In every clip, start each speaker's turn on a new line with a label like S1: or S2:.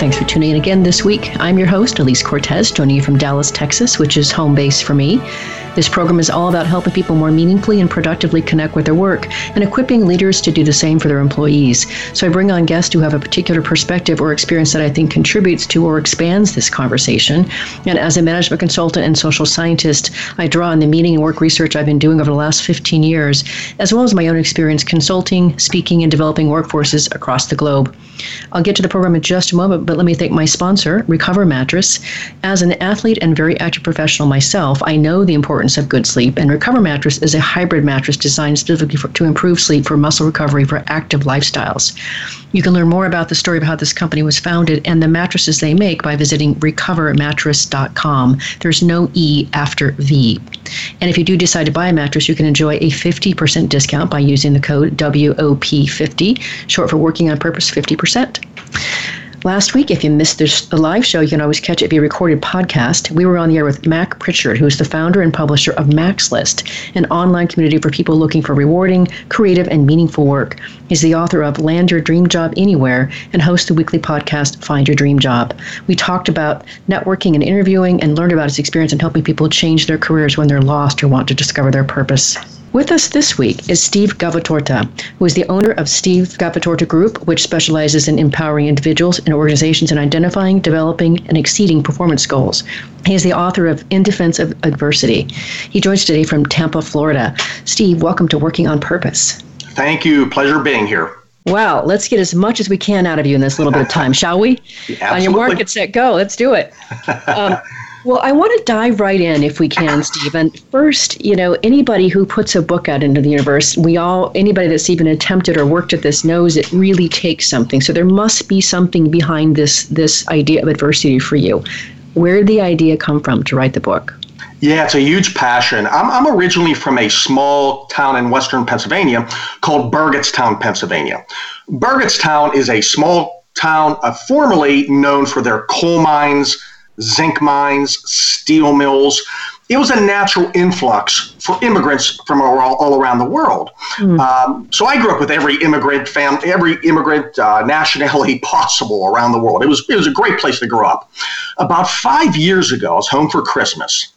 S1: Thanks for tuning in again this week. I'm your host, Elise Cortez, joining you from Dallas, Texas, which is home base for me. This program is all about helping people more meaningfully and productively connect with their work and equipping leaders to do the same for their employees. So I bring on guests who have a particular perspective or experience that I think contributes to or expands this conversation. And as a management consultant and social scientist, I draw on the meaning and work research I've been doing over the last 15 years, as well as my own experience consulting, speaking, and developing workforces across the globe. I'll get to the program in just a moment, but let me thank my sponsor, Recovr Mattress. As an athlete and very active professional myself, I know the importance of good sleep, and Recovr Mattress is a hybrid mattress designed specifically for, to improve sleep for muscle recovery for active lifestyles. You can learn more about the story of how this company was founded and the mattresses they make by visiting recovrmattress.com. There's no E after V. And if you do decide to buy a mattress, you can enjoy a 50% discount by using the code WOP50, short for Working on Purpose 50%. Last week, if you missed this live show, you can always catch it via recorded podcast. We were on the air with Mac Pritchard, who is the founder and publisher of Mac's List, an online community for people looking for rewarding, creative, and meaningful work. He's the author of Land Your Dream Job Anywhere and hosts the weekly podcast Find Your Dream Job. We talked about networking and interviewing and learned about his experience in helping people change their careers when they're lost or want to discover their purpose. With us this week is Steve Gavatorta, who is the owner of Steve Gavatorta Group, which specializes in empowering individuals and organizations in identifying, developing, and exceeding performance goals. He is the author of In Defense of Adversity. He joins today from Tampa, Florida. Steve, welcome to Working on Purpose.
S2: Thank you. Pleasure being here.
S1: Well, let's get as much as we can out of you in this little bit of time, shall we?
S2: Absolutely.
S1: On your market, set, go. Let's do it. Um, well, I want to dive right in if we can, Steve. And first, you know, anybody who puts a book out into the universe, we all, anybody that's even attempted or worked at this knows it really takes something. So there must be something behind this this idea of adversity for you. Where did the idea come from to write the book?
S2: Yeah, it's a huge passion. I'm, I'm originally from a small town in western Pennsylvania called Burgettstown, Pennsylvania. Burgettstown is a small town uh, formerly known for their coal mines zinc mines, steel mills. It was a natural influx for immigrants from all, all around the world. Mm. Um, so I grew up with every immigrant family, every immigrant uh, nationality possible around the world. It was it was a great place to grow up. About five years ago, I was home for Christmas,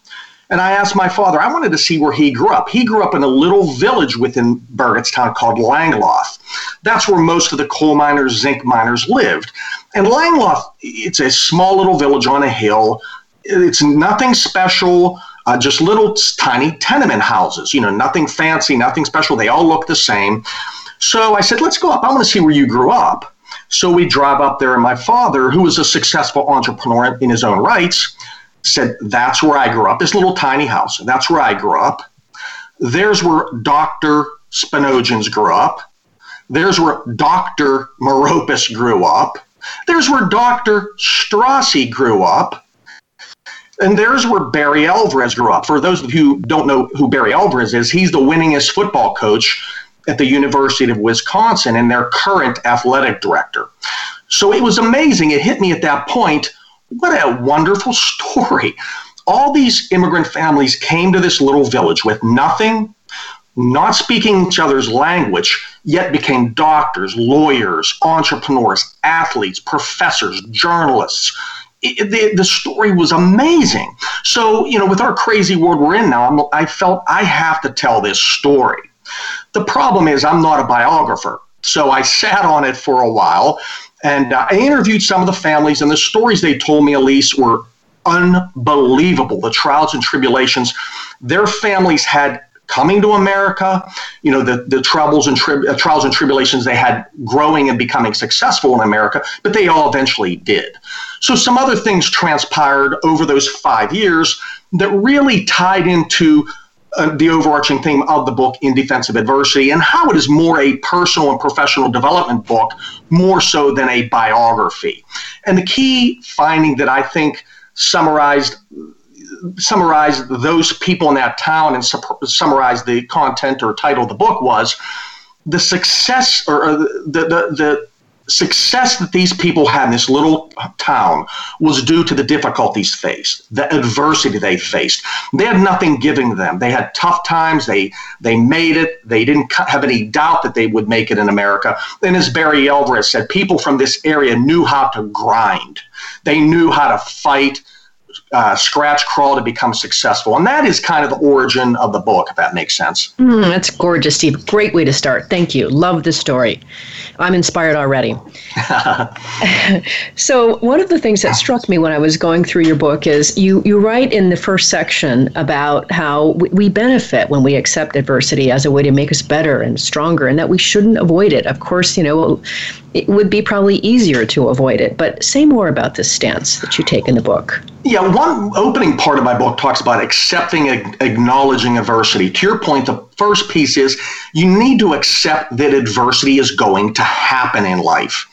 S2: and I asked my father. I wanted to see where he grew up. He grew up in a little village within Burgettstown called Langloth. That's where most of the coal miners, zinc miners lived. And Langloth, it's a small little village on a hill. It's nothing special, uh, just little tiny tenement houses, you know, nothing fancy, nothing special. They all look the same. So I said, let's go up. I want to see where you grew up. So we drive up there, and my father, who was a successful entrepreneur in his own rights, said, That's where I grew up, this little tiny house. That's where I grew up. There's where Dr. Spinogens grew up. There's where Dr. Meropis grew up. There's where Dr. Strassi grew up. And there's where Barry Alvarez grew up. For those of you who don't know who Barry Alvarez is, he's the winningest football coach at the University of Wisconsin and their current athletic director. So it was amazing. It hit me at that point. What a wonderful story. All these immigrant families came to this little village with nothing not speaking each other's language, yet became doctors, lawyers, entrepreneurs, athletes, professors, journalists. It, the, the story was amazing. So, you know, with our crazy world we're in now, I'm, I felt I have to tell this story. The problem is, I'm not a biographer. So I sat on it for a while and uh, I interviewed some of the families, and the stories they told me, Elise, were unbelievable. The trials and tribulations. Their families had coming to America, you know, the, the troubles and tri- uh, trials and tribulations they had growing and becoming successful in America, but they all eventually did. So some other things transpired over those five years that really tied into uh, the overarching theme of the book, In Defense of Adversity, and how it is more a personal and professional development book, more so than a biography. And the key finding that I think summarized summarized those people in that town and su- summarized the content or title of the book was the success or, or the, the, the success that these people had in this little town was due to the difficulties faced, the adversity they faced. They had nothing giving them. They had tough times. They they made it. They didn't have any doubt that they would make it in America. And as Barry Alvarez said, people from this area knew how to grind. They knew how to fight uh, scratch crawl to become successful. And that is kind of the origin of the book, if that makes sense.
S1: Mm, that's gorgeous, Steve. Great way to start. Thank you. Love the story. I'm inspired already. so, one of the things that struck me when I was going through your book is you, you write in the first section about how we, we benefit when we accept adversity as a way to make us better and stronger, and that we shouldn't avoid it. Of course, you know, it would be probably easier to avoid it. But say more about this stance that you take in the book.
S2: Yeah, one opening part of my book talks about accepting, acknowledging adversity. To your point, the first piece is you need to accept that adversity is going to happen in life.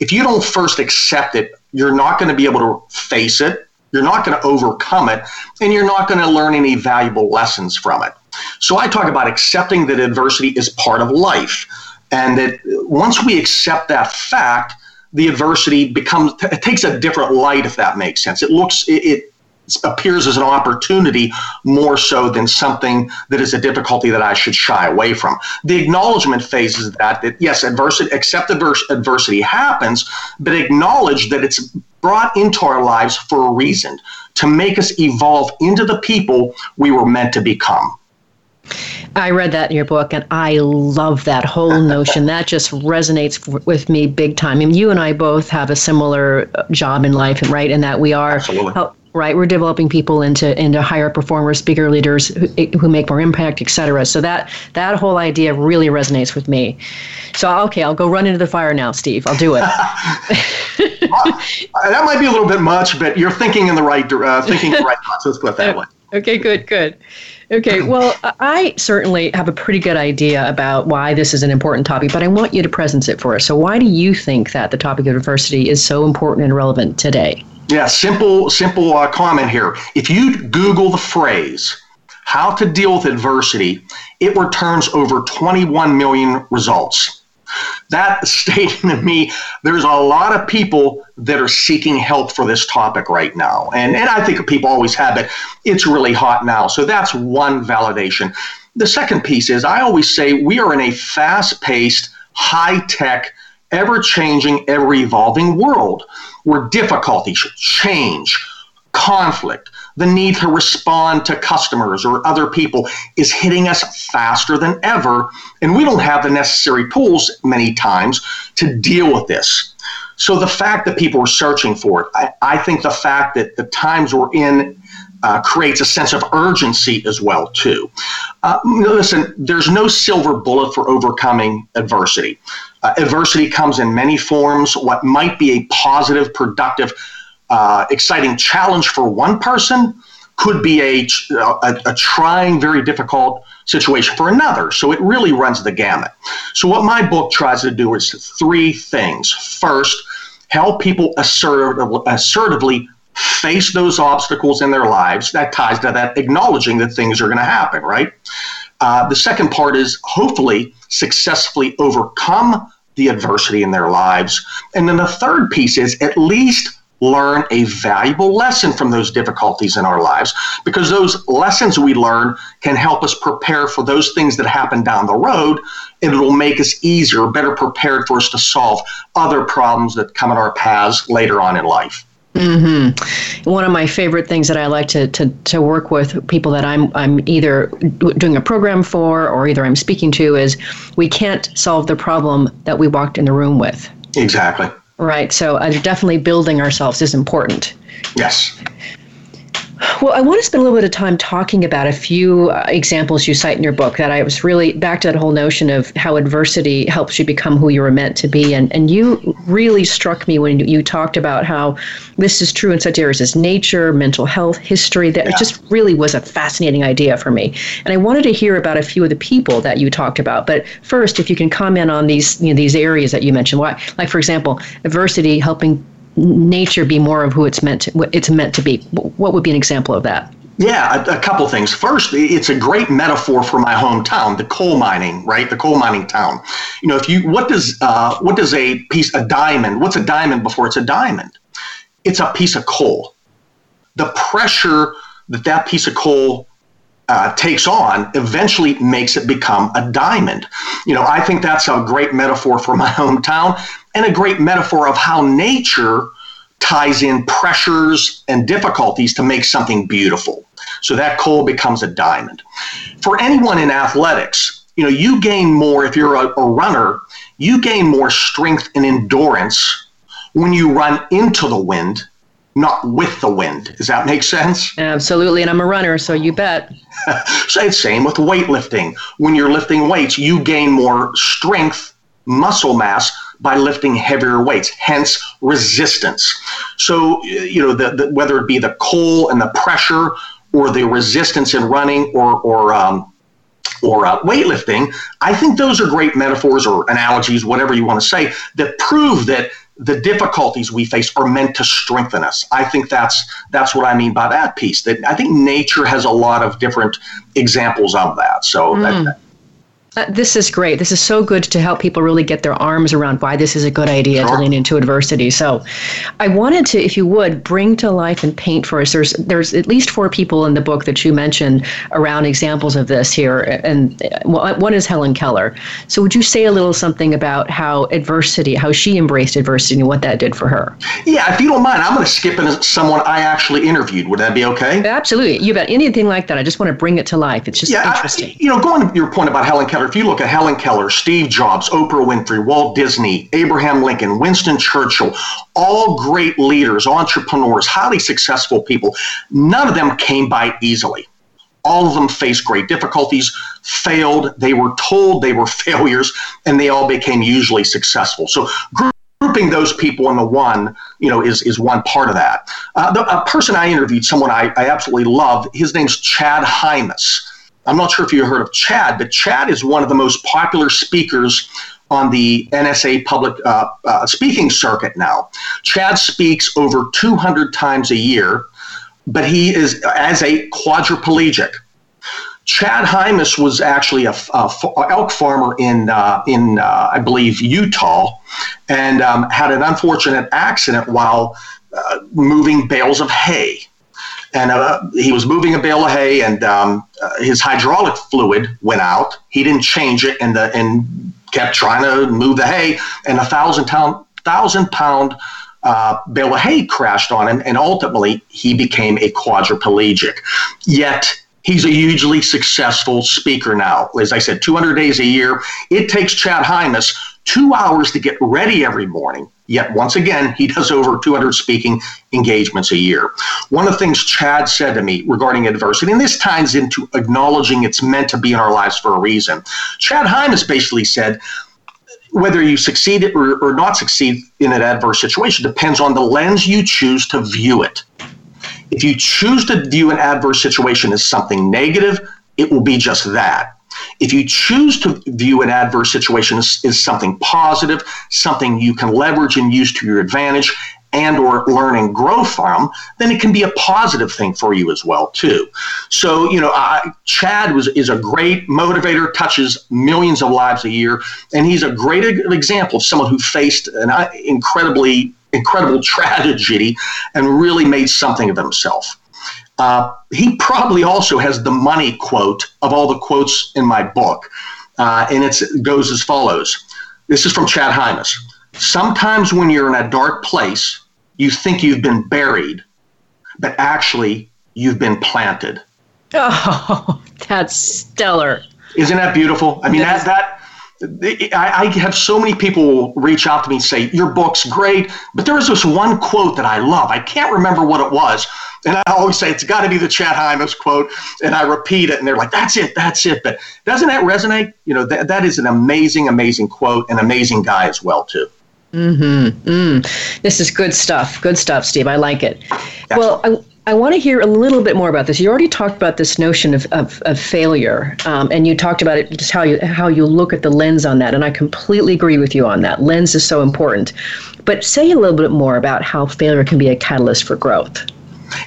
S2: If you don't first accept it, you're not going to be able to face it, you're not going to overcome it, and you're not going to learn any valuable lessons from it. So I talk about accepting that adversity is part of life. And that once we accept that fact, the adversity becomes it takes a different light, if that makes sense. It looks it, it appears as an opportunity more so than something that is a difficulty that I should shy away from. The acknowledgement phase is that, that yes, adversity, accept adversity happens, but acknowledge that it's brought into our lives for a reason to make us evolve into the people we were meant to become.
S1: I read that in your book, and I love that whole notion. that just resonates with me big time. I mean, you and I both have a similar uh, job in life, and right? In that we are, right? We're developing people into into higher performers, bigger leaders who, who make more impact, et cetera. So that that whole idea really resonates with me. So okay, I'll go run into the fire now, Steve. I'll do it.
S2: that might be a little bit much, but you're thinking in the right uh, thinking the right thoughts. Let's put it that way.
S1: Okay, good, good. Okay, well, I certainly have a pretty good idea about why this is an important topic, but I want you to presence it for us. So, why do you think that the topic of diversity is so important and relevant today?
S2: Yeah, simple, simple uh, comment here. If you Google the phrase "how to deal with adversity," it returns over 21 million results. That stating to me, there's a lot of people that are seeking help for this topic right now. And, and I think people always have it. It's really hot now. So that's one validation. The second piece is I always say we are in a fast paced, high tech, ever changing, ever evolving world where difficulties change, conflict, the need to respond to customers or other people is hitting us faster than ever. And we don't have the necessary tools many times to deal with this. So the fact that people are searching for it, I, I think the fact that the times we're in uh, creates a sense of urgency as well too. Uh, listen, there's no silver bullet for overcoming adversity. Uh, adversity comes in many forms. What might be a positive, productive uh, exciting challenge for one person could be a, a, a, trying, very difficult situation for another. So it really runs the gamut. So, what my book tries to do is three things. First, help people assertive, assertively face those obstacles in their lives. That ties to that acknowledging that things are going to happen, right? Uh, the second part is hopefully successfully overcome the adversity in their lives. And then the third piece is at least learn a valuable lesson from those difficulties in our lives because those lessons we learn can help us prepare for those things that happen down the road and it'll make us easier better prepared for us to solve other problems that come in our paths later on in life
S1: Mm-hmm. One of my favorite things that I like to, to, to work with people that I'm I'm either doing a program for or either I'm speaking to is we can't solve the problem that we walked in the room with.
S2: Exactly.
S1: Right. So uh, definitely building ourselves is important.
S2: Yes.
S1: Well, I want to spend a little bit of time talking about a few uh, examples you cite in your book that I was really back to that whole notion of how adversity helps you become who you were meant to be. And, and you really struck me when you talked about how this is true in such areas as nature, mental health, history. That yeah. just really was a fascinating idea for me. And I wanted to hear about a few of the people that you talked about. But first, if you can comment on these, you know, these areas that you mentioned, why, like for example, adversity helping nature be more of who it's meant to, it's meant to be? What would be an example of that?
S2: Yeah, a, a, couple things. First, it's a great metaphor for my hometown, the coal mining, right? The coal mining town. You know, if you what does uh, what does a piece a diamond? What's a diamond before it's a diamond? It's a piece of coal. The pressure that that piece of coal uh, takes on eventually makes it become a diamond. You know, I think that's a great metaphor for my hometown and a great metaphor of how nature ties in pressures and difficulties to make something beautiful. So that coal becomes a diamond. For anyone in athletics, you know, you gain more if you're a, a runner, you gain more strength and endurance when you run into the wind not with the wind. Does that make sense?
S1: Absolutely. And I'm a runner, so you bet.
S2: so it's same with weightlifting. When you're lifting weights, you gain more strength, muscle mass by lifting heavier weights, hence resistance. So, you know, the, the, whether it be the coal and the pressure or the resistance in running or, or, um, or uh, weightlifting, I think those are great metaphors or analogies, whatever you want to say, that prove that the difficulties we face are meant to strengthen us. I think that's that's what I mean by that piece. That I think nature has a lot of different examples of that. So mm. that,
S1: uh, this is great. This is so good to help people really get their arms around why this is a good idea sure. to lean into adversity. So, I wanted to, if you would, bring to life and paint for us. There's there's at least four people in the book that you mentioned around examples of this here, and uh, one is Helen Keller. So, would you say a little something about how adversity, how she embraced adversity, and what that did for her?
S2: Yeah, if you don't mind, I'm going to skip into someone I actually interviewed. Would that be okay?
S1: Absolutely. You bet. Anything like that. I just want to bring it to life. It's just yeah, interesting. I,
S2: you know, going to your point about Helen Keller if you look at Helen Keller, Steve Jobs, Oprah Winfrey, Walt Disney, Abraham Lincoln, Winston Churchill, all great leaders, entrepreneurs, highly successful people, none of them came by easily. All of them faced great difficulties, failed, they were told they were failures, and they all became usually successful. So, grouping those people into one, you know, is is one part of that. Uh, the, a person I interviewed, someone I, I absolutely love, his name's Chad Hymas. I'm not sure if you heard of Chad, but Chad is one of the most popular speakers on the NSA public uh, uh, speaking circuit now. Chad speaks over 200 times a year, but he is as a quadriplegic. Chad Hymas was actually a, a, a elk farmer in uh, in uh, I believe Utah, and um, had an unfortunate accident while uh, moving bales of hay and uh, he was moving a bale of hay, and um, uh, his hydraulic fluid went out. He didn't change it, and the, and kept trying to move the hay, and a thousand pound thousand pound uh, bale of hay crashed on him, and ultimately he became a quadriplegic. Yet he's a hugely successful speaker now. As I said, 200 days a year. It takes Chad Hymas two hours to get ready every morning. Yet, once again, he does over 200 speaking engagements a year. One of the things Chad said to me regarding adversity, and this ties into acknowledging it's meant to be in our lives for a reason. Chad Hymas basically said, whether you succeed or, or not succeed in an adverse situation depends on the lens you choose to view it. If you choose to view an adverse situation as something negative, it will be just that. If you choose to view an adverse situation as, as something positive, something you can leverage and use to your advantage, and or learn and grow from, then it can be a positive thing for you as well too. So you know, I, Chad was is a great motivator, touches millions of lives a year, and he's a great example of someone who faced an uh, incredibly incredible tragedy and really made something of himself. Uh, he probably also has the money quote of all the quotes in my book. Uh, and it goes as follows This is from Chad Hymas. Sometimes when you're in a dark place, you think you've been buried, but actually you've been planted.
S1: Oh, that's stellar.
S2: Isn't that beautiful? I mean, that, that I, have so many people reach out to me and say, Your book's great, but there was this one quote that I love. I can't remember what it was, And I always say it's got to be the Chad Hymas quote, and I repeat it, and they're like, "That's it, that's it." But doesn't that resonate? You know, that, that is an amazing, amazing quote, an amazing guy as well too.
S1: Mm-hmm. Mm. This is good stuff. Good stuff, Steve. I like it. Well, I, I want to hear a little bit more about this. You already talked about this notion of, of, of failure, um, and you talked about it, just how you how you look at the lens on that, and I completely agree with you on that. Lens is so important. But say a little bit more about how failure can be a catalyst for growth.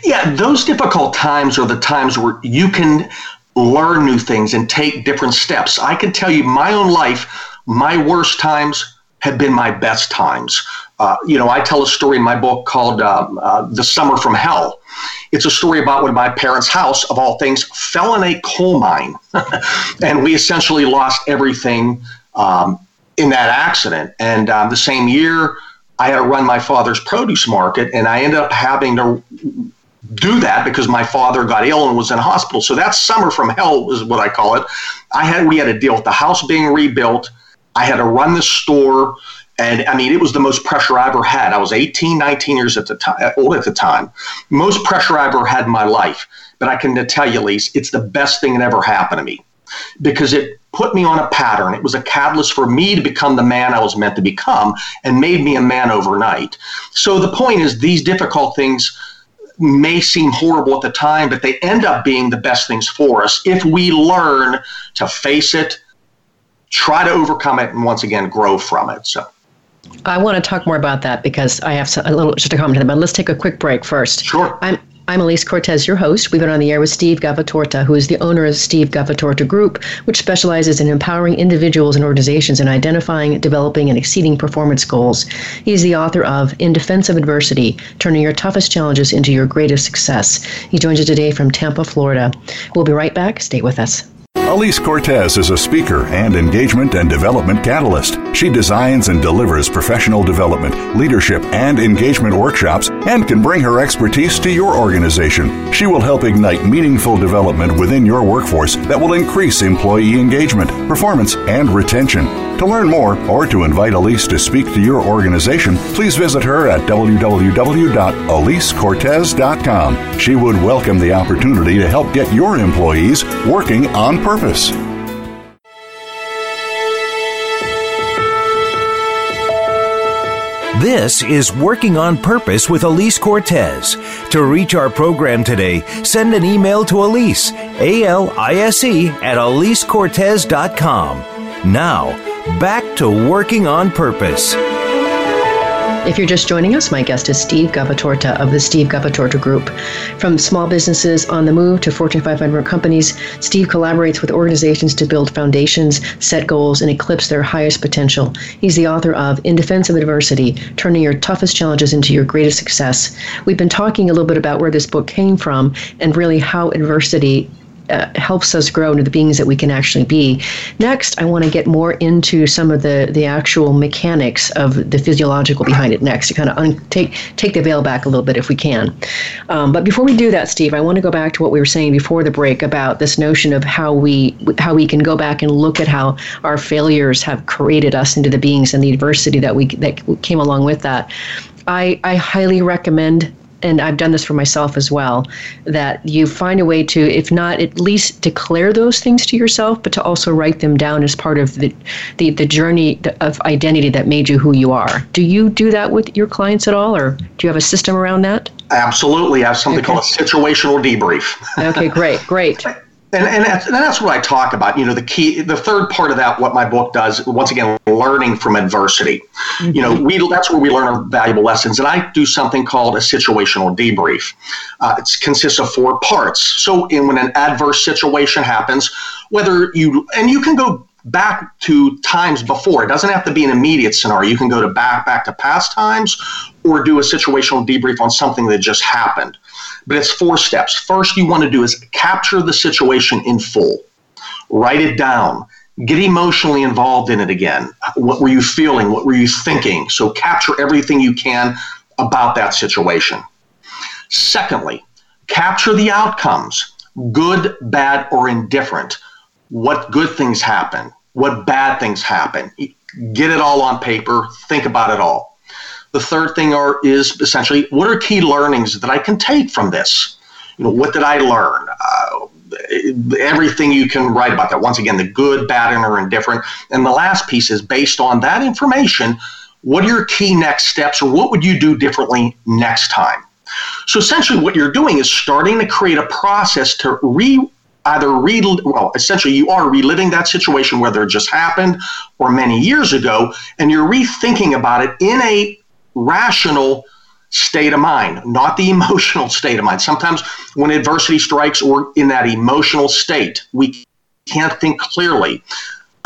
S2: Yeah, those difficult times are the times where you can learn new things and take different steps. I can tell you, my own life, my worst times have been my best times. Uh, you know, I tell a story in my book called um, uh, The Summer from Hell. It's a story about when my parents' house, of all things, fell in a coal mine. and we essentially lost everything um, in that accident. And um, the same year, I had to run my father's produce market, and I ended up having to do that because my father got ill and was in hospital. So that summer from hell is what I call it. I had we had to deal with the house being rebuilt. I had to run the store and I mean, it was the most pressure I ever had. I was 18, 19 years at the time, uh, old at the time. Most pressure I ever had in my life. But I can tell you, Lise, it's the best thing that ever happened to me because it put me on a pattern. It was a catalyst for me to become the man I was meant to become and made me a man overnight. So the point is, these difficult things may seem horrible at the time, but they end up being the best things for us if we learn to face it, try to overcome it, and once again, grow from it. So.
S1: I want to talk more about that because I have a little just a comment to that, but let's take a quick break first.
S2: Sure.
S1: I'm I'm Elise Cortez, your host. We've been on the air with Steve Gavatorta, who is the owner of Steve Gavatorta Group, which specializes in empowering individuals and organizations in identifying, developing, and exceeding performance goals. He's the author of In Defense of Adversity Turning Your Toughest Challenges into Your Greatest Success. He joins us today from Tampa, Florida. We'll be right back. Stay with us.
S3: Elise Cortez is a speaker and engagement and development catalyst. She designs and delivers professional development, leadership, and engagement workshops and can bring her expertise to your organization. She will help ignite meaningful development within your workforce that will increase employee engagement, performance, and retention. To learn more or to invite Elise to speak to your organization, please visit her at www.elisecortez.com. She would welcome the opportunity to help get your employees working on purpose
S4: This is Working on Purpose with Elise Cortez. To reach our program today, send an email to Elise, A L I S E, at EliseCortez.com. Now, back to Working on Purpose.
S1: If you're just joining us, my guest is Steve Gavatorta of the Steve Gavatorta Group. From small businesses on the move to Fortune 500 companies, Steve collaborates with organizations to build foundations, set goals, and eclipse their highest potential. He's the author of In Defense of Adversity Turning Your Toughest Challenges into Your Greatest Success. We've been talking a little bit about where this book came from and really how adversity uh, helps us grow into the beings that we can actually be. Next, I want to get more into some of the the actual mechanics of the physiological behind it. Next, to kind of un- take take the veil back a little bit if we can. Um, but before we do that, Steve, I want to go back to what we were saying before the break about this notion of how we how we can go back and look at how our failures have created us into the beings and the adversity that we that came along with that. I, I highly recommend and I've done this for myself as well, that you find a way to, if not at least declare those things to yourself, but to also write them down as part of the, the, the journey of identity that made you who you are. Do you do that with your clients at all, or do you have a system around that?
S2: Absolutely. I have something okay. called a situational debrief.
S1: okay, great, great.
S2: and, and that's, and that's what I talk about. You know, the key, the third part of that, what my book does, once again, learning from adversity. Mm-hmm. You know, we that's where we learn our valuable lessons. And I do something called a situational debrief. Uh, it consists of four parts. So, in, when an adverse situation happens, whether you and you can go back to times before. It doesn't have to be an immediate scenario. You can go to back back to past times, or do a situational debrief on something that just happened but it's four steps. First, you want to do is capture the situation in full, write it down, get emotionally involved in it again. What were you feeling? What were you thinking? So, capture everything you can about that situation. Secondly, capture the outcomes good, bad, or indifferent. What good things happen? What bad things happen? Get it all on paper, think about it all. The third thing are is essentially what are key learnings that I can take from this? You know, what did I learn? Uh, everything you can write about that. Once again, the good, bad, and or indifferent. And the last piece is based on that information. What are your key next steps, or what would you do differently next time? So essentially, what you're doing is starting to create a process to re either re well, essentially you are reliving that situation whether it just happened or many years ago, and you're rethinking about it in a rational state of mind, not the emotional state of mind. Sometimes when adversity strikes or in that emotional state, we can't think clearly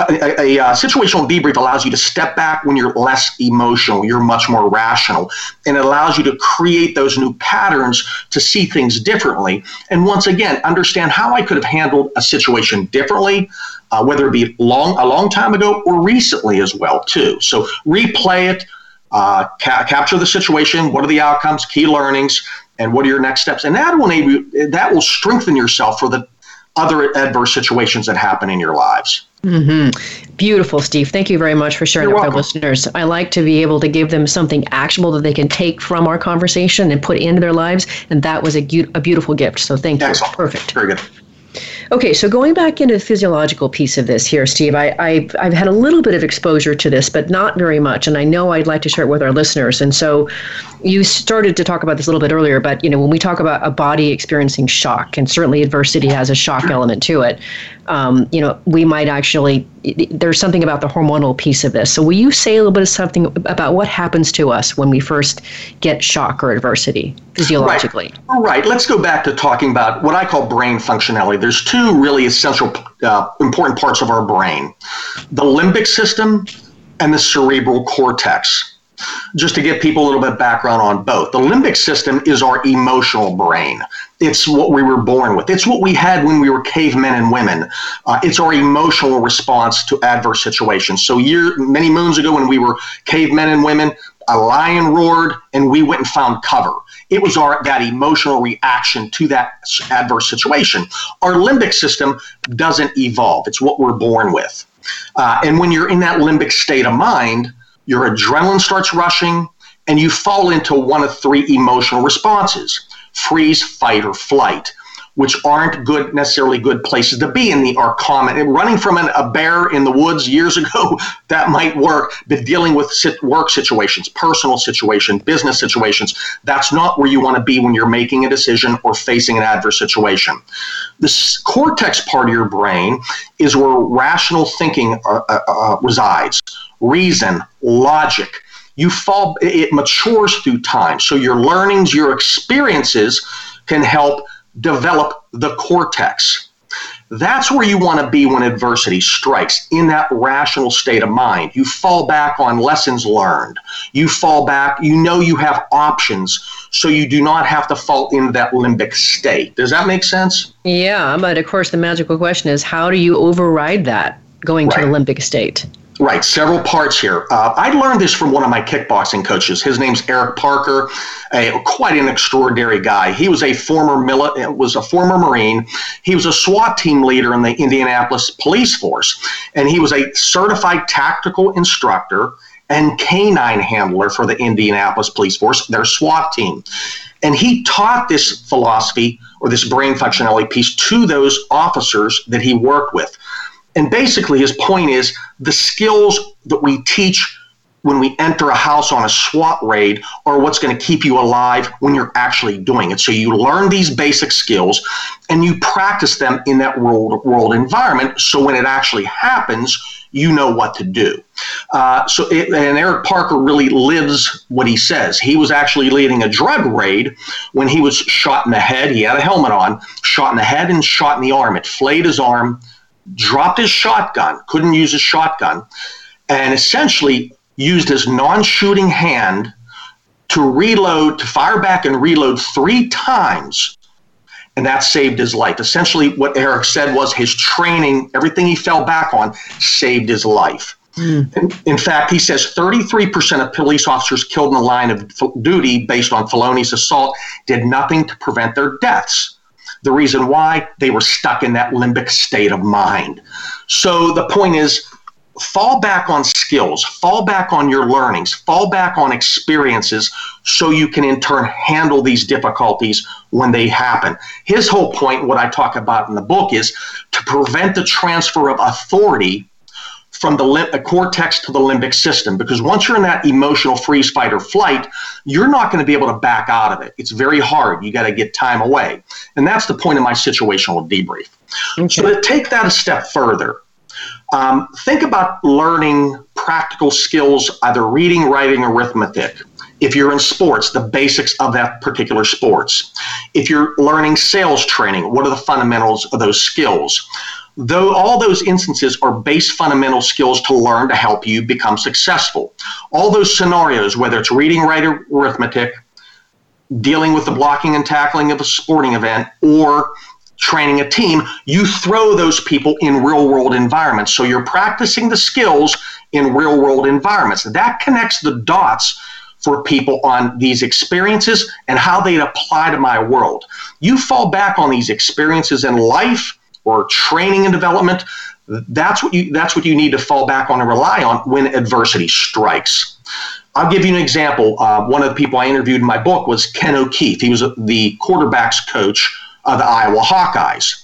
S2: a, a, a, situational debrief allows you to step back when you're less emotional, you're much more rational, and it allows you to create those new patterns to see things differently. And once again, understand how I could have handled a situation differently, uh, whether it be long a long time ago or recently as well too. So replay it, uh, ca- capture the situation. What are the outcomes, key learnings, and what are your next steps? And that will enable that will strengthen yourself for the other adverse situations that happen in your lives.
S1: Mm-hmm. Beautiful, Steve. Thank you very much for sharing You're with our listeners. I like to be able to give them something actionable that they can take from our conversation and put into their lives, and that was a, a beautiful gift. So thank
S2: Excellent.
S1: you. Perfect.
S2: Very good.
S1: Okay, so going back into the physiological piece of this here, Steve, I, I, have had a little bit of exposure to this, but not very much, and I know I'd like to share it with our listeners. And so, you started to talk about this a little bit earlier, but you know, when we talk about a body experiencing shock, and certainly adversity has a shock element to it, um, you know, we might actually there's something about the hormonal piece of this. So, will you say a little bit of something about what happens to us when we first get shock or adversity physiologically?
S2: Right. right. Let's go back to talking about what I call brain functionality. There's two really essential, uh, important parts of our brain: the limbic system and the cerebral cortex just to give people a little bit of background on both. The limbic system is our emotional brain. It's what we were born with. It's what we had when we were cavemen and women. Uh, it's our emotional response to adverse situations. So, year many moons ago, when we were cavemen and women, a lion roared, and we went and found cover. It was our that emotional reaction to that adverse situation. Our limbic system doesn't evolve. It's what we're born with. Uh, and when you're in that limbic state of mind, your adrenaline starts rushing, and you fall into one of three emotional responses freeze, fight, or flight, which aren't good necessarily good places to be in the are common. running from an, a bear in the woods years ago, that might work, but dealing with sit, work situations, personal situations, business situations, that's not where you want to be when you're making a decision or facing an adverse situation. The cortex part of your brain is where rational thinking uh, uh, uh resides reason, logic. You fall, it matures through time. So your learnings, your experiences can help develop the cortex. That's where you want to be when adversity strikes, in that rational state of mind. You fall back on lessons learned. You fall back, you know you have options, so you do not have to fall into that limbic state. Does that make sense?
S1: Yeah, but of course, the magical question is how do you override that going right. to the limbic state?
S2: Right, several parts here. Uh, I learned this from one of my kickboxing coaches. His name's Eric Parker, a quite an extraordinary guy. He was a former mili- was a former Marine. He was a SWAT team leader in the Indianapolis Police Force, and he was a certified tactical instructor and canine handler for the Indianapolis Police Force, their SWAT team. And he taught this philosophy or this brain functionality piece to those officers that he worked with. And basically, his point is the skills that we teach when we enter a house on a SWAT raid are what's going to keep you alive when you're actually doing it. So you learn these basic skills and you practice them in that world, world environment. So when it actually happens, you know what to do. Uh, so, it, and Eric Parker really lives what he says. He was actually leading a drug raid when he was shot in the head. He had a helmet on, shot in the head and shot in the arm. It flayed his arm dropped his shotgun, couldn't use his shotgun, and essentially used his non shooting hand to reload, to fire back and reload three times. And that saved his life. Essentially, what Eric said was his training, everything he fell back on, saved his life. Mm. In, in, fact, he says 33% of police officers killed in the line of duty based on felonious assault did nothing to prevent their deaths. The reason why they were stuck in that limbic state of mind. So the point is, fall back on skills, fall back on your learnings, fall back on experiences so you can in turn handle these difficulties when they happen. His whole point, what I talk about in the book, is to prevent the transfer of authority from the, lim- the cortex to the limbic system because once you're in that emotional freeze fight or flight you're not going to be able to back out of it it's very hard you got to get time away and that's the point of my situational debrief okay. so to take that a step further um, think about learning practical skills either reading writing arithmetic if you're in sports, the basics of that particular sports. If you're learning sales training, what are the fundamentals of those skills? Though all those instances are base fundamental skills to learn to help you become successful. All those scenarios, whether it's reading, writing, arithmetic, dealing with the blocking and tackling of a sporting event, or training a team, you throw those people in real world environments. So you're practicing the skills in real world environments. That connects the dots for people on these experiences and how they apply to my world. You fall back on these experiences in life or training and development, that's what you that's what you need to fall back on and rely on when adversity strikes. I'll give you an example. Uh, one of the people I interviewed in my book was Ken O'Keefe. He was the quarterbacks coach of the Iowa Hawkeyes.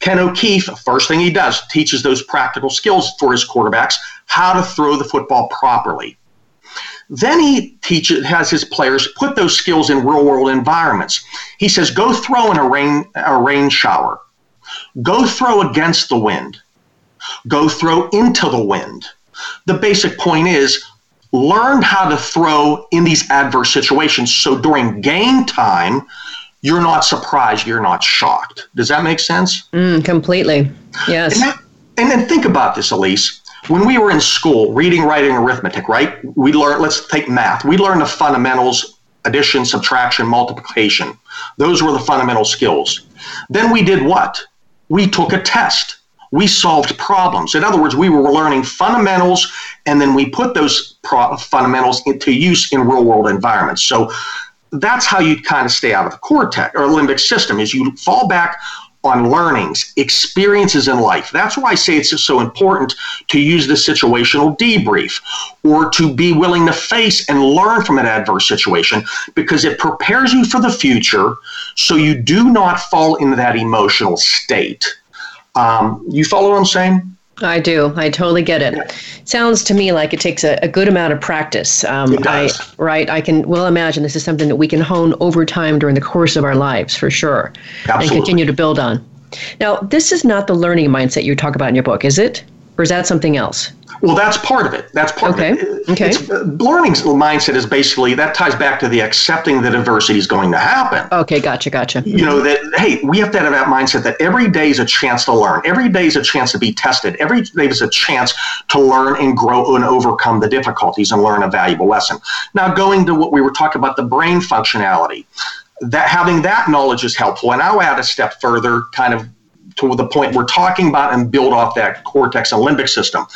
S2: Ken O'Keefe, first thing he does, teaches those practical skills for his quarterbacks, how to throw the football properly. Then he teaches has his players put those skills in real world environments. He says, go throw in a rain a rain shower. Go throw against the wind. Go throw into the wind. The basic point is learn how to throw in these adverse situations so during game time, you're not surprised, you're not shocked. Does that make sense?
S1: Mm, completely. Yes.
S2: And, that, and then think about this, Elise. When we were in school, reading, writing, arithmetic, right? We learned, let's take math. We learned the fundamentals addition, subtraction, multiplication. Those were the fundamental skills. Then we did what? We took a test. We solved problems. In other words, we were learning fundamentals and then we put those pro- fundamentals into use in real world environments. So that's how you kind of stay out of the cortex or limbic system is you fall back on learnings, experiences in life. That's why I say it's so important to use the situational debrief or to be willing to face and learn from an adverse situation because it prepares you for the future so you do not fall into that emotional state. Um, you follow what I'm saying?
S1: I do. I totally get it. Sounds to me like it takes a, a good amount of practice.
S2: Um, it does.
S1: I, right. I can well imagine this is something that we can hone over time during the course of our lives for sure
S2: Absolutely.
S1: and continue to build on. Now, this is not the learning mindset you talk about in your book, is it? Or is that something else?
S2: Well, that's part of it. That's part
S1: okay.
S2: of it.
S1: Okay.
S2: It's, uh, learning's mindset is basically that ties back to the accepting that adversity is going to happen.
S1: Okay, gotcha, gotcha.
S2: You know that hey, we have to have that mindset that every day is a chance to learn. Every day is a chance to be tested. Every day is a chance to learn and grow and overcome the difficulties and learn a valuable lesson. Now, going to what we were talking about, the brain functionality. That having that knowledge is helpful, and I'll add a step further, kind of to the point we're talking about and build off that cortex and limbic system.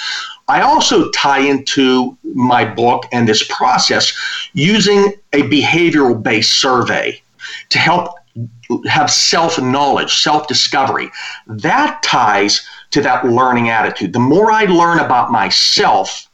S2: I also tie into my book and this process using a behavioral based survey to help have self knowledge, self discovery. That ties to that learning attitude. The more I learn about myself,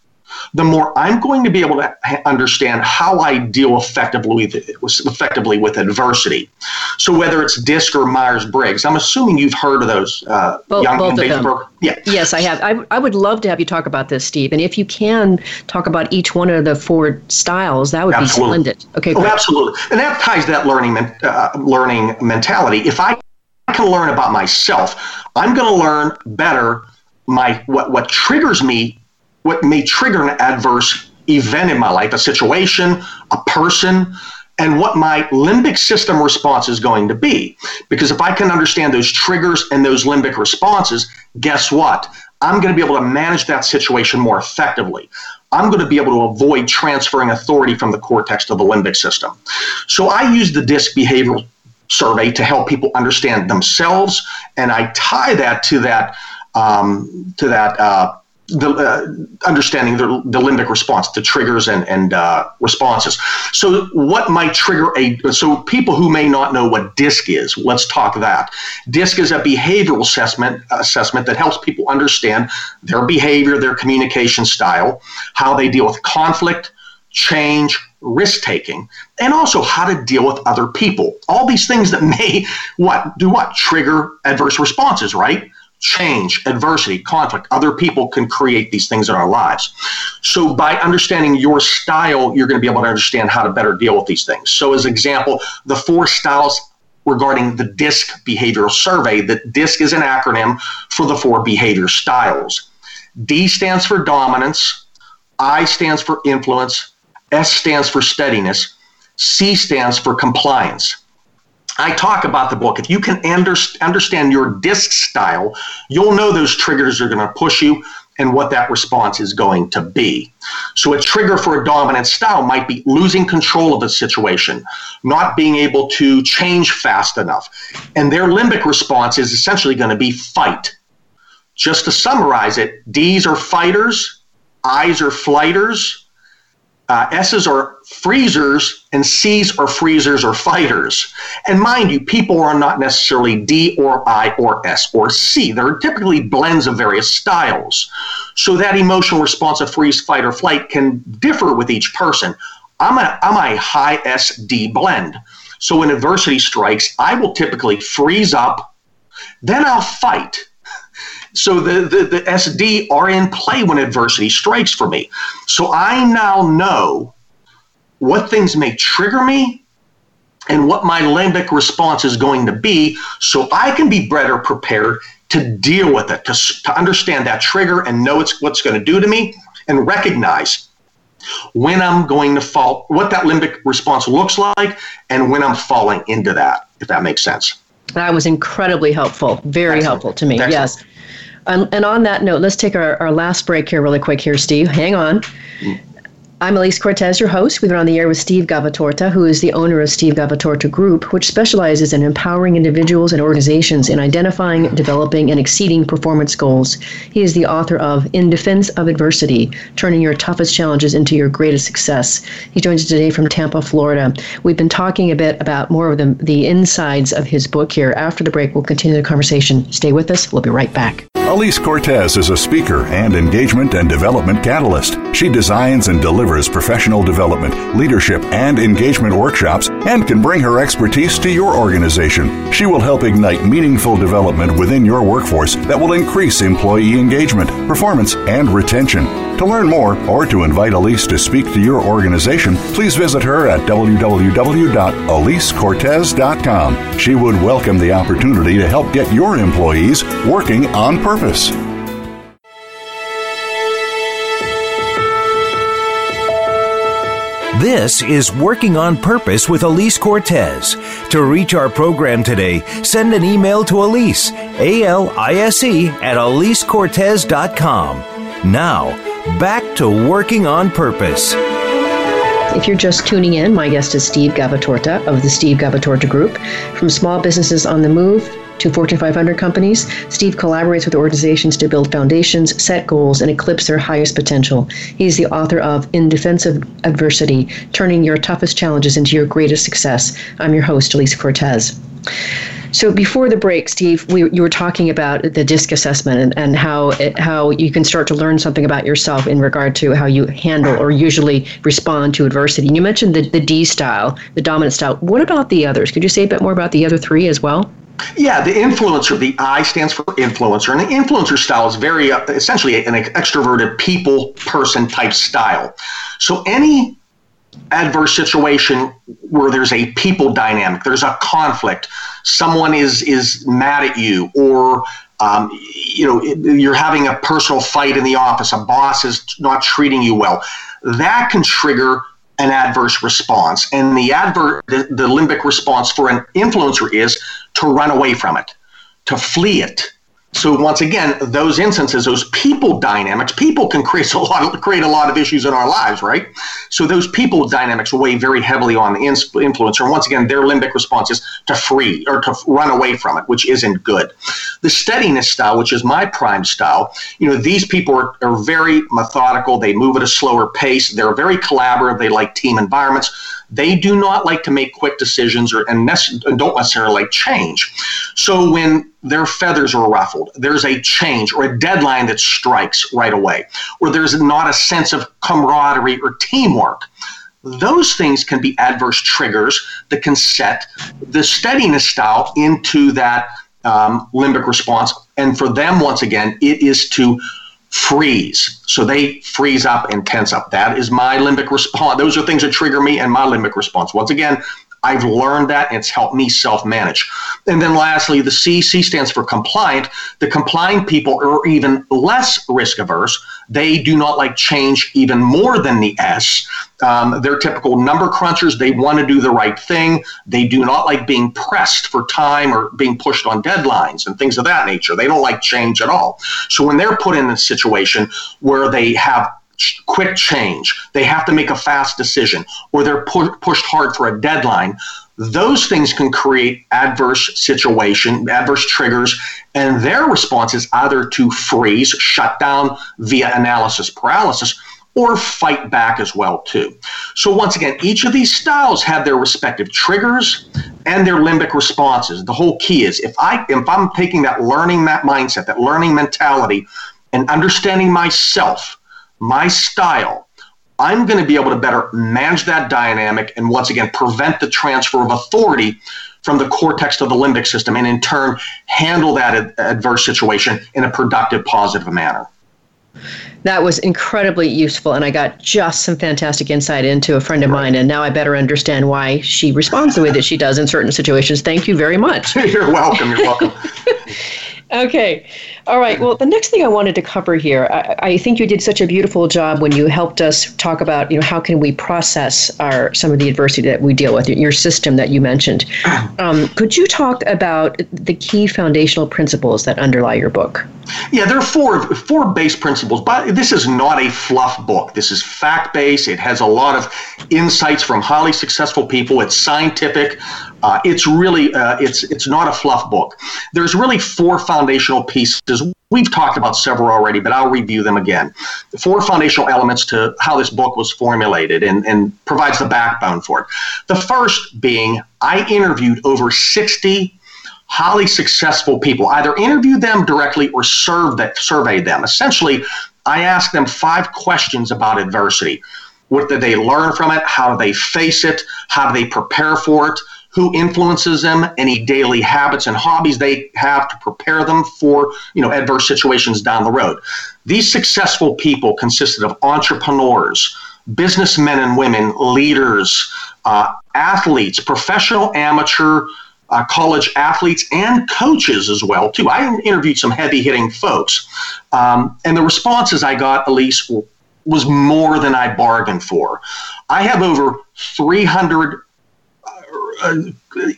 S2: the more I'm going to be able to understand how I deal effectively with, effectively with adversity. So whether it's DISC or Myers Briggs, I'm assuming you've heard of those uh,
S1: both,
S2: young
S1: both
S2: invasive
S1: Yeah. Yes, I have. I, I would love to have you talk about this, Steve. And if you can talk about each one of the four styles, that would
S2: absolutely.
S1: be splendid. Okay.
S2: Oh, absolutely. And that ties that learning uh, learning mentality. If I can learn about myself, I'm going to learn better my what what triggers me what may trigger an adverse event in my life, a situation, a person, and what my limbic system response is going to be. Because if I can understand those triggers and those limbic responses, guess what? I'm going to be able to manage that situation more effectively. I'm going to be able to avoid transferring authority from the cortex to the limbic system. So I use the DISC behavioral survey to help people understand themselves, and I tie that to that um, to that uh, the uh, understanding the, the, limbic response, the triggers and, and uh, responses. So, what might trigger a so people who may not know what DISC is, let's talk that. DISC is a behavioral assessment assessment that helps people understand their behavior, their communication style, how they deal with conflict, change, risk taking, and also how to deal with other people. All these things that may what do what trigger adverse responses, right? Change, adversity, conflict. Other people can create these things in our lives. So by understanding your style, you're going to be able to understand how to better deal with these things. So as example, the four styles regarding the DISC behavioral survey, that DISC is an acronym for the four behavior styles. D stands for dominance, I stands for influence, S stands for steadiness, C stands for compliance. I talk about the book. If you can under, understand your DISC style, you'll know those triggers are going to push you and what that response is going to be. So, a trigger for a dominant style might be losing control of a situation, not being able to change fast enough. And their limbic response is essentially going to be fight. Just to summarize it, D's are fighters, I's are flighters, uh, S's are freezers and C's are freezers or fighters. And mind you, people are not necessarily D or I or S or C. They're typically blends of various styles. So that emotional response of freeze, fight, or flight can differ with each person. I'm a, I'm a high SD blend. So when adversity strikes, I will typically freeze up, then I'll fight so the, the, the SD are in play when adversity strikes for me. So I now know what things may trigger me and what my limbic response is going to be so I can be better prepared to deal with it, to, to understand that trigger and know it's what's going to do to me and recognize when I'm going to fall, what that limbic response looks like, and when I'm falling into that, if that makes sense.
S1: That was incredibly helpful, very Excellent. helpful to me. Excellent. Yes. Um, and on that note, let's take our, our last break here really quick here, Steve. Hang on. I'm Elise Cortez, your host. We've been on the air with Steve Gavatorta, who is the owner of Steve Gavatorta Group, which specializes in empowering individuals and organizations in identifying, developing, and exceeding performance goals. He is the author of In Defense of Adversity Turning Your Toughest Challenges into Your Greatest Success. He joins us today from Tampa, Florida. We've been talking a bit about more of the, the insides of his book here. After the break, we'll continue the conversation. Stay with us. We'll be right back.
S3: Elise Cortez is a speaker and engagement and development catalyst. She designs and delivers professional development, leadership, and engagement workshops and can bring her expertise to your organization. She will help ignite meaningful development within your workforce that will increase employee engagement, performance, and retention. To learn more or to invite Elise to speak to your organization, please visit her at www.elisecortez.com. She would welcome the opportunity to help get your employees working on purpose.
S4: This is Working on Purpose with Elise Cortez. To reach our program today, send an email to Elise, A L I S E, at EliseCortez.com. Now, back to working on purpose.
S1: If you're just tuning in, my guest is Steve Gavatorta of the Steve Gavatorta Group. From small businesses on the move to Fortune 500 companies, Steve collaborates with organizations to build foundations, set goals, and eclipse their highest potential. He's the author of In Defense of Adversity Turning Your Toughest Challenges into Your Greatest Success. I'm your host, Elise Cortez. So before the break, Steve, we, you were talking about the DISC assessment and, and how it, how you can start to learn something about yourself in regard to how you handle or usually respond to adversity. And you mentioned the, the D style, the dominant style. What about the others? Could you say a bit more about the other three as well?
S2: Yeah, the influencer, the I stands for influencer, and the influencer style is very uh, essentially an extroverted people person type style. So any adverse situation where there's a people dynamic, there's a conflict, someone is is mad at you, or um, you know you're having a personal fight in the office, a boss is not treating you well, that can trigger an adverse response. And the adver- the, the limbic response for an influencer is to run away from it, to flee it, so once again, those instances, those people dynamics, people can create a lot of, create a lot of issues in our lives, right? So those people dynamics weigh very heavily on the influencer. Once again, their limbic response is to free or to run away from it, which isn't good. The steadiness style, which is my prime style, you know, these people are, are very methodical. They move at a slower pace. They're very collaborative. They like team environments they do not like to make quick decisions or and, don't necessarily like change. So when their feathers are ruffled, there's a change or a deadline that strikes right away, or there's not a sense of camaraderie or teamwork. Those things can be adverse triggers that can set the steadiness style into that um, limbic response. And for them, once again, it is to freeze. So they freeze up and tense up. That is my limbic response. Those are things that trigger me and my limbic response. Once again, I've learned that and it's helped me self manage. And then lastly, the C, C stands for compliant. The compliant people are even less risk averse. They do not like change even more than the S. Um, they're typical number crunchers. They want to do the right thing. They do not like being pressed for time or being pushed on deadlines and things of that nature. They don't like change at all. So when they're put in a situation where they have quick change, they have to make a fast decision, or they're pu- pushed hard for a deadline, those things can create adverse situation, adverse triggers, and their response is either to freeze, shut down via analysis paralysis, or fight back as well too. So once again, each of these styles have their respective triggers and their limbic responses. The whole key is if I if I'm taking that learning that mindset, that learning mentality, and understanding myself my style, I'm going to be able to better manage that dynamic and once again prevent the transfer of authority from the cortex to the limbic system and in turn handle that ad- adverse situation in a productive, positive manner.
S1: That was incredibly useful, and I got just some fantastic insight into a friend of mine, and now I better understand why she responds the way that she does in certain situations. Thank you very much.
S2: you're welcome. You're welcome.
S1: okay. All right. Well, the next thing I wanted to cover here, I, I, think you did such a beautiful job when you helped us talk about, you know, how can we process our some of the adversity that we deal with, your system that you mentioned. Um, could you talk about the key foundational principles that underlie your book?
S2: Yeah, there are four four base principles, but this is not a fluff book. This is fact based. It has a lot of insights from highly successful people. It's scientific. Uh, it's really uh, it's it's not a fluff book. There's really four foundational pieces. We've talked about several already, but I'll review them again. The four foundational elements to how this book was formulated and, and provides the backbone for it. The first being I interviewed over 60 highly successful people, either interviewed them directly or served that, surveyed them. Essentially, I asked them five questions about adversity. What did they learn from it? How do they face it? How do they prepare for it? Who influences them, any daily habits and hobbies they have to prepare them for you know adverse situations down the road. These successful people consisted of entrepreneurs, businessmen and women, leaders, uh, athletes, professional, amateur. Uh, college athletes and coaches as well too. I interviewed some heavy hitting folks, um, and the responses I got, Elise, was more than I bargained for. I have over 300 uh,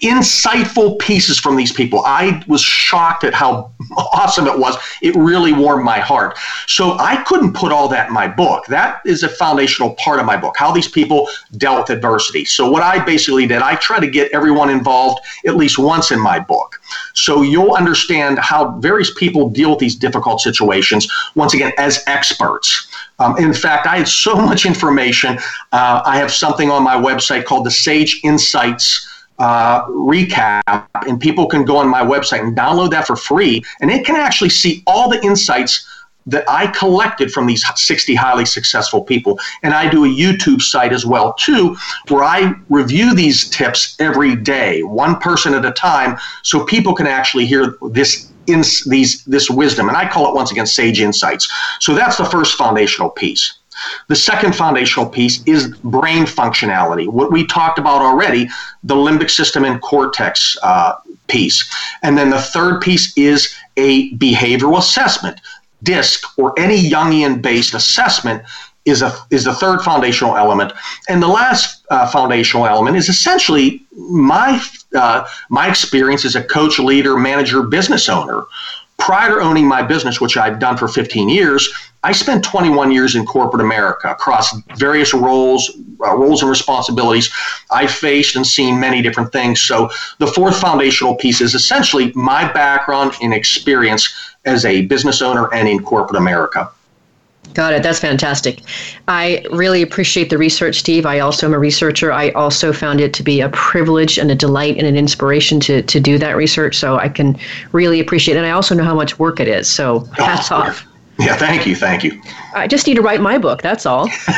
S2: insightful pieces from these people. I was shocked at how awesome it was. It really warmed my heart. So I couldn't put all that in my book. That is a foundational part of my book, how these people dealt with adversity. So what I basically did, I try to get everyone involved at least once in my book. So you'll understand how various people deal with these difficult situations, once again, as experts. Um, in fact, I had so much information. Uh, I have something on my website called the Sage Insights uh, recap, and people can go on my website and download that for free, and it can actually see all the insights that I collected from these 60 highly successful people. And I do a YouTube site as well too, where I review these tips every day, one person at a time, so people can actually hear this in these this wisdom. And I call it once again sage insights. So that's the first foundational piece. The second foundational piece is brain functionality. What we talked about already, the limbic system and cortex uh, piece. And then the third piece is a behavioral assessment. DISC or any Jungian based assessment is a is the third foundational element, and the last uh, foundational element is essentially my uh, my experience as a coach, leader, manager, business owner prior to owning my business, which I've done for 15 years, I spent 21 years in corporate America across various roles, uh, roles and responsibilities. I've faced and seen many different things. So the fourth foundational piece is essentially my background and experience as a business owner and in corporate America.
S1: Got it. That's fantastic. I really appreciate the research, Steve. I also am a researcher. I also found it to be a privilege and a delight and an inspiration to, to do that research. So I can really appreciate it. And I also know how much work it is. So hats oh, off.
S2: Yeah, thank you, thank you.
S1: I just need to write my book. That's all.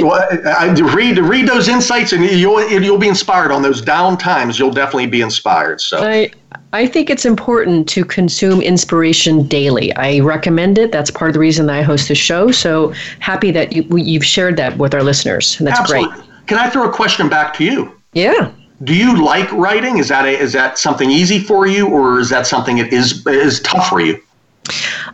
S2: well, I, read read those insights, and you'll you'll be inspired on those down times. You'll definitely be inspired. So
S1: I I think it's important to consume inspiration daily. I recommend it. That's part of the reason that I host the show. So happy that you, you've shared that with our listeners. And that's Absolutely. great.
S2: Can I throw a question back to you?
S1: Yeah.
S2: Do you like writing? Is that a, is that something easy for you, or is that something that is is tough for you?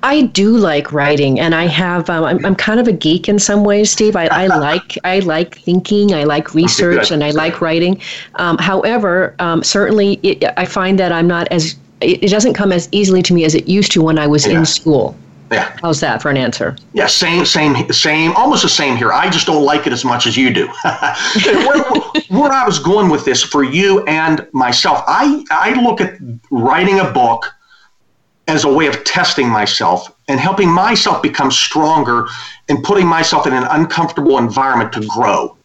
S1: I do like writing, and I have. Um, I'm, I'm kind of a geek in some ways, Steve. I, I like I like thinking, I like research, and I like writing. Um, however, um, certainly, it, I find that I'm not as it, doesn't come as easily to me as it used to when I was yeah. in school.
S2: Yeah.
S1: How's that for an answer?
S2: Yeah, same, same, same, almost the same here. I just don't like it as much as you do. where, where, I was going with this for you and myself, I, I look at writing a book as a way of testing myself and helping myself become stronger and putting myself in an uncomfortable environment to grow.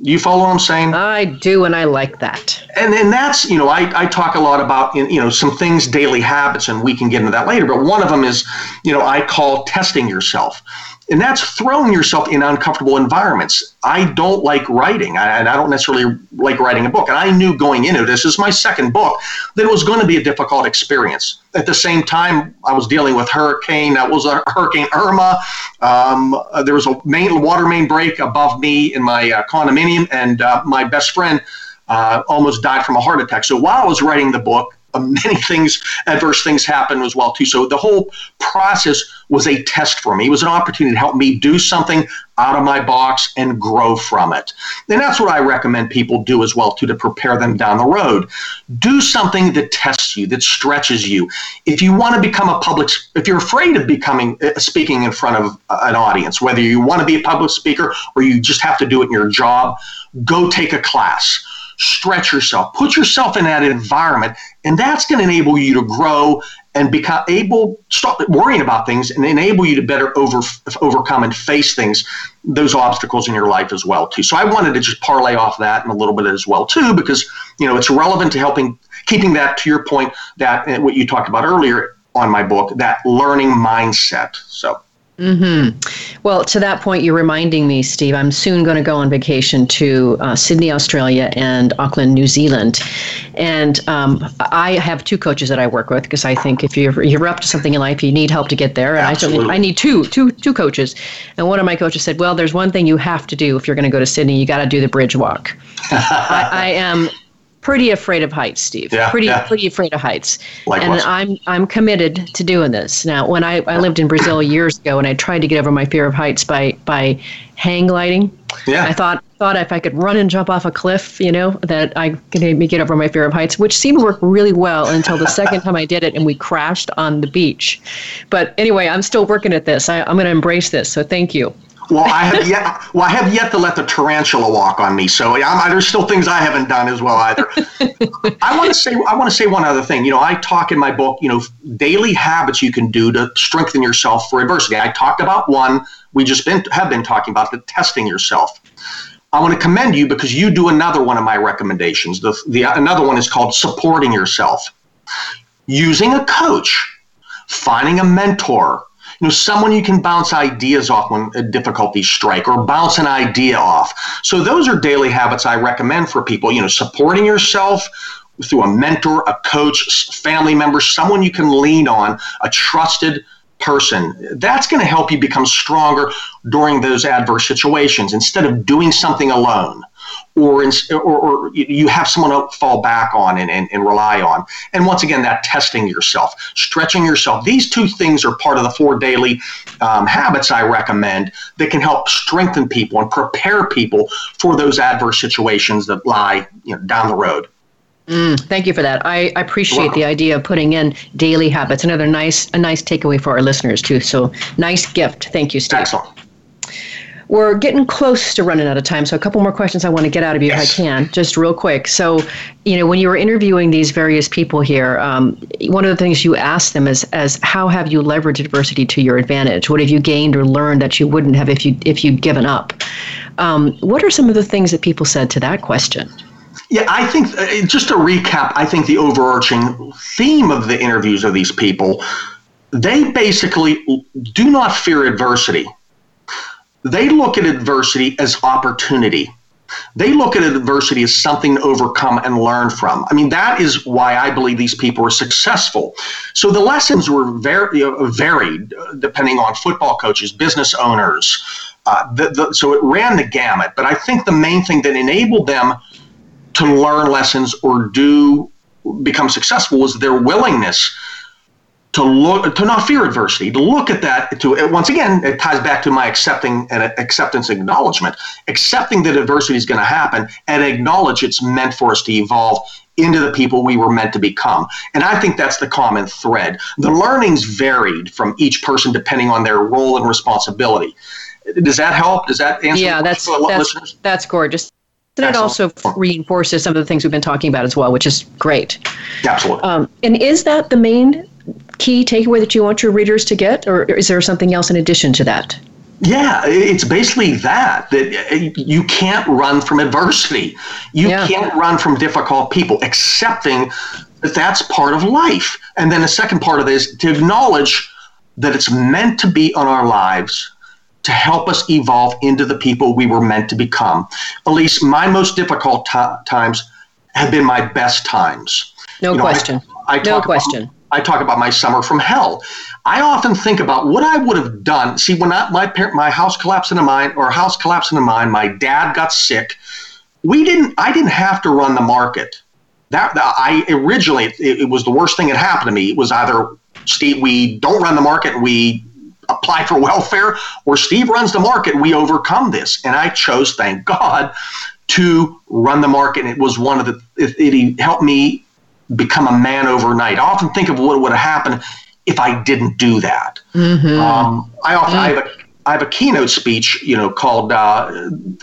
S2: You follow what I'm saying?
S1: I do, and I like that.
S2: And and that's you know I, I talk a lot about you know some things daily habits, and we can get into that later. But one of them is you know I call testing yourself and that's throwing yourself in uncomfortable environments. I don't like writing, and I don't necessarily like writing a book. And I knew going into this is my second book that it was going to be a difficult experience. At the same time, I was dealing with hurricane. That was a Hurricane Irma. Um, uh, there was a main water main break above me in my uh, condominium, and uh, my best friend uh, almost died from a heart attack. So while I was writing the book, many things, adverse things happened as well too. So the whole process was a test for me. It was an opportunity to help me do something out of my box and grow from it. And that's what I recommend people do as well too to prepare them down the road. Do something that tests you, that stretches you. If you want to become a public, if you're afraid of becoming uh, speaking in front of an audience, whether you want to be a public speaker or you just have to do it in your job, go take a class stretch yourself, put yourself in that environment, and that's going to enable you to grow and become able stop worrying about things and enable you to better over overcome and face things those obstacles in your life as well too. So i wanted to just parlay off that and a little bit as well too because you know it's relevant to helping keeping that to your point that what you talked about earlier on my book that learning mindset. So
S1: Hmm. Well, to that point, you're reminding me, Steve. I'm soon going to go on vacation to uh, Sydney, Australia, and Auckland, New Zealand, and um, I have two coaches that I work with because I think if you're you're up to something in life, you need help to get there. And
S2: Absolutely.
S1: I, I need two, two, two coaches. And one of my coaches said, "Well, there's one thing you have to do if you're going to go to Sydney. You got to do the bridge walk." I, I am pretty afraid of heights, Steve.
S2: Yeah,
S1: pretty
S2: yeah.
S1: pretty afraid of heights.
S2: Likewise.
S1: And I'm I'm committed to doing this. Now, when I, I lived in Brazil years ago and I tried to get over my fear of heights by by hang gliding.
S2: Yeah.
S1: I thought thought if I could run and jump off a cliff, you know, that I could maybe get over my fear of heights, which seemed to work really well until the second time I did it and we crashed on the beach. But anyway, I'm still working at this. I, I'm going to embrace this. So thank you.
S2: Well, I have yet. Well, I have yet to let the tarantula walk on me. So I'm, there's still things I haven't done as well either. I want to say. I want to say one other thing. You know, I talk in my book. You know, daily habits you can do to strengthen yourself for adversity. I talked about one. We just been have been talking about the testing yourself. I want to commend you because you do another one of my recommendations. The, the another one is called supporting yourself. Using a coach, finding a mentor, you know, someone you can bounce ideas off when difficulties strike or bounce an idea off. So those are daily habits I recommend for people, you know, supporting yourself through a mentor, a coach, family member, someone you can lean on, a trusted person. That's going to help you become stronger during those adverse situations instead of doing something alone or, in, or, or, you have someone to fall back on and, and, and rely on. And once again, that testing yourself, stretching yourself. These two things are part of the four daily um, habits I recommend that can help strengthen people and prepare people for those adverse situations that lie you know, down the road.
S1: Mm, thank you for that. I, I appreciate the idea of putting in daily habits. Another nice a nice takeaway for our listeners too. So nice gift. Thank you, Steve.
S2: Excellent.
S1: We're getting close to running out of time, so a couple more questions I want to get out of you yes. if I can, just real quick. So, you know, when you were interviewing these various people here, um, one of the things you asked them is, as how have you leveraged adversity to your advantage? What have you gained or learned that you wouldn't have if you if you'd given up? Um, what are some of the things that people said to that question?
S2: Yeah, I think uh, just to recap, I think the overarching theme of the interviews of these people, they basically do not fear adversity they look at adversity as opportunity. They look at adversity as something to overcome and learn from. I mean, that is why I believe these people are successful. So the lessons were very know, varied, depending on football coaches, business owners. Uh, the, the, so it ran the gamut. But I think the main thing that enabled them to learn lessons or do become successful was their willingness to look to not fear adversity to look at that to once again it ties back to my accepting and acceptance acknowledgement. Accepting that adversity is going to happen and acknowledge it's meant for us to evolve into the people we were meant to become. And i think that's the common thread. The learnings varied from each person depending on their role and responsibility. Does that help? Does that answer
S1: yeah that's that's, that's gorgeous. And it also reinforces some of the things we've been talking about as well, which is great.
S2: Absolutely. Um,
S1: and is that the main key takeaway that you want your readers to get, or is there something else in addition to that?
S2: Yeah, it's basically that that uh, you can't run from adversity. You yeah. can't run from difficult people, accepting that that's part of life. And then the second part of this to acknowledge that it's meant to be on our lives to help us evolve into the people we were meant to become. At least my most difficult t- times have been my best times.
S1: No you know, question. I, I no question.
S2: About, I talk about my summer from hell. I often think about what I would have done. See, when I, my parent, my house collapsed into mine, or house collapsed into mine, my dad got sick. We didn't. I didn't have to run the market. That, that I originally, it, it was the worst thing that happened to me. It was either Steve, we don't run the market, we apply for welfare, or Steve runs the market, we overcome this. And I chose, thank God, to run the market. And it was one of the, it, it helped me become a man overnight. I often think of what would have happened if I didn't do that. Mm-hmm. Um, I often mm-hmm. I, have a, I have a keynote speech, you know, called uh,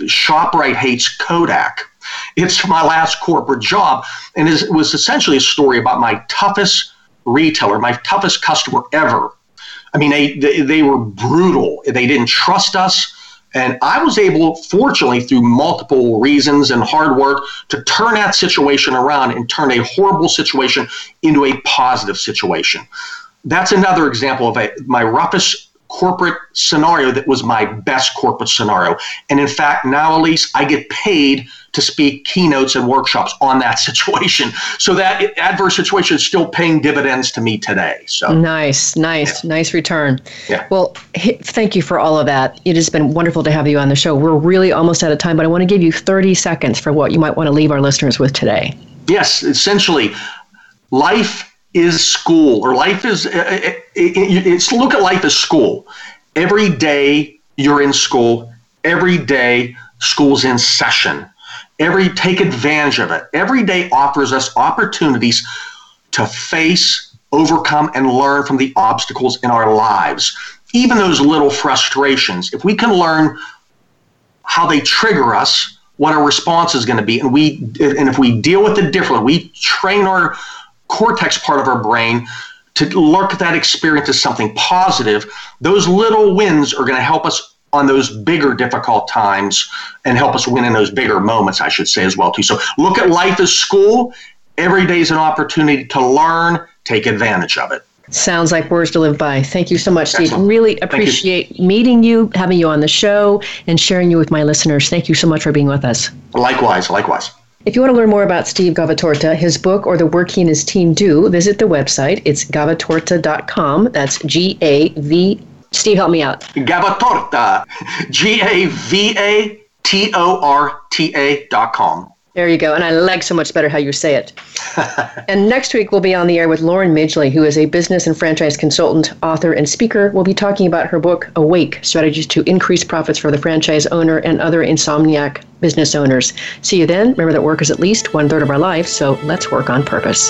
S2: "Shoprite Hates Kodak." It's my last corporate job, and it was essentially a story about my toughest retailer, my toughest customer ever. I mean, they, they, they were brutal. They didn't trust us. And I was able, fortunately, through multiple reasons and hard work, to turn that situation around and turn a horrible situation into a positive situation. That's another example of a, my roughest corporate scenario that was my best corporate scenario. And in fact, now, Elise, I get paid to speak keynotes and workshops on that situation. So that adverse situation is still paying dividends to me today. So
S1: nice, nice, yeah. nice return.
S2: Yeah.
S1: Well, thank you for all of that. It has been wonderful to have you on the show. We're really almost out of time, but I want to give you 30 seconds for what you might want to leave our listeners with today.
S2: Yes, essentially, life is school, or life is. Uh, uh, uh, it, it, it, it's look at life as school. Every day you're in school. Every day school's in session Every take advantage of it. Every day offers us opportunities to face, overcome, and learn from the obstacles in our lives. Even those little frustrations. If we can learn how they trigger us, what our response is going to be, and we and if we deal with it differently, we train our cortex part of our brain to look at that experience as something positive. Those little wins are going to help us on those bigger difficult times and help us win in those bigger moments, I should say as well too. So look at life as school. Every day is an opportunity to learn. Take advantage of it.
S1: Sounds like words to live by. Thank you so much, Steve. Excellent. Really appreciate you. meeting you, having you on the show, and sharing you with my listeners. Thank you so much for being with us.
S2: Likewise, likewise.
S1: If you want to learn more about Steve Gavatorta, his book, or the work he and his team do, visit the website. It's gavatorta.com. That's G A V Steve, help me out.
S2: Gavatorta. G A V A T O R T A dot com.
S1: There you go. And I like so much better how you say it. and next week, we'll be on the air with Lauren Midgley, who is a business and franchise consultant, author, and speaker. We'll be talking about her book, Awake Strategies to Increase Profits for the Franchise Owner and Other Insomniac business owners. See you then. Remember that work is at least one third of our life, so let's work on purpose.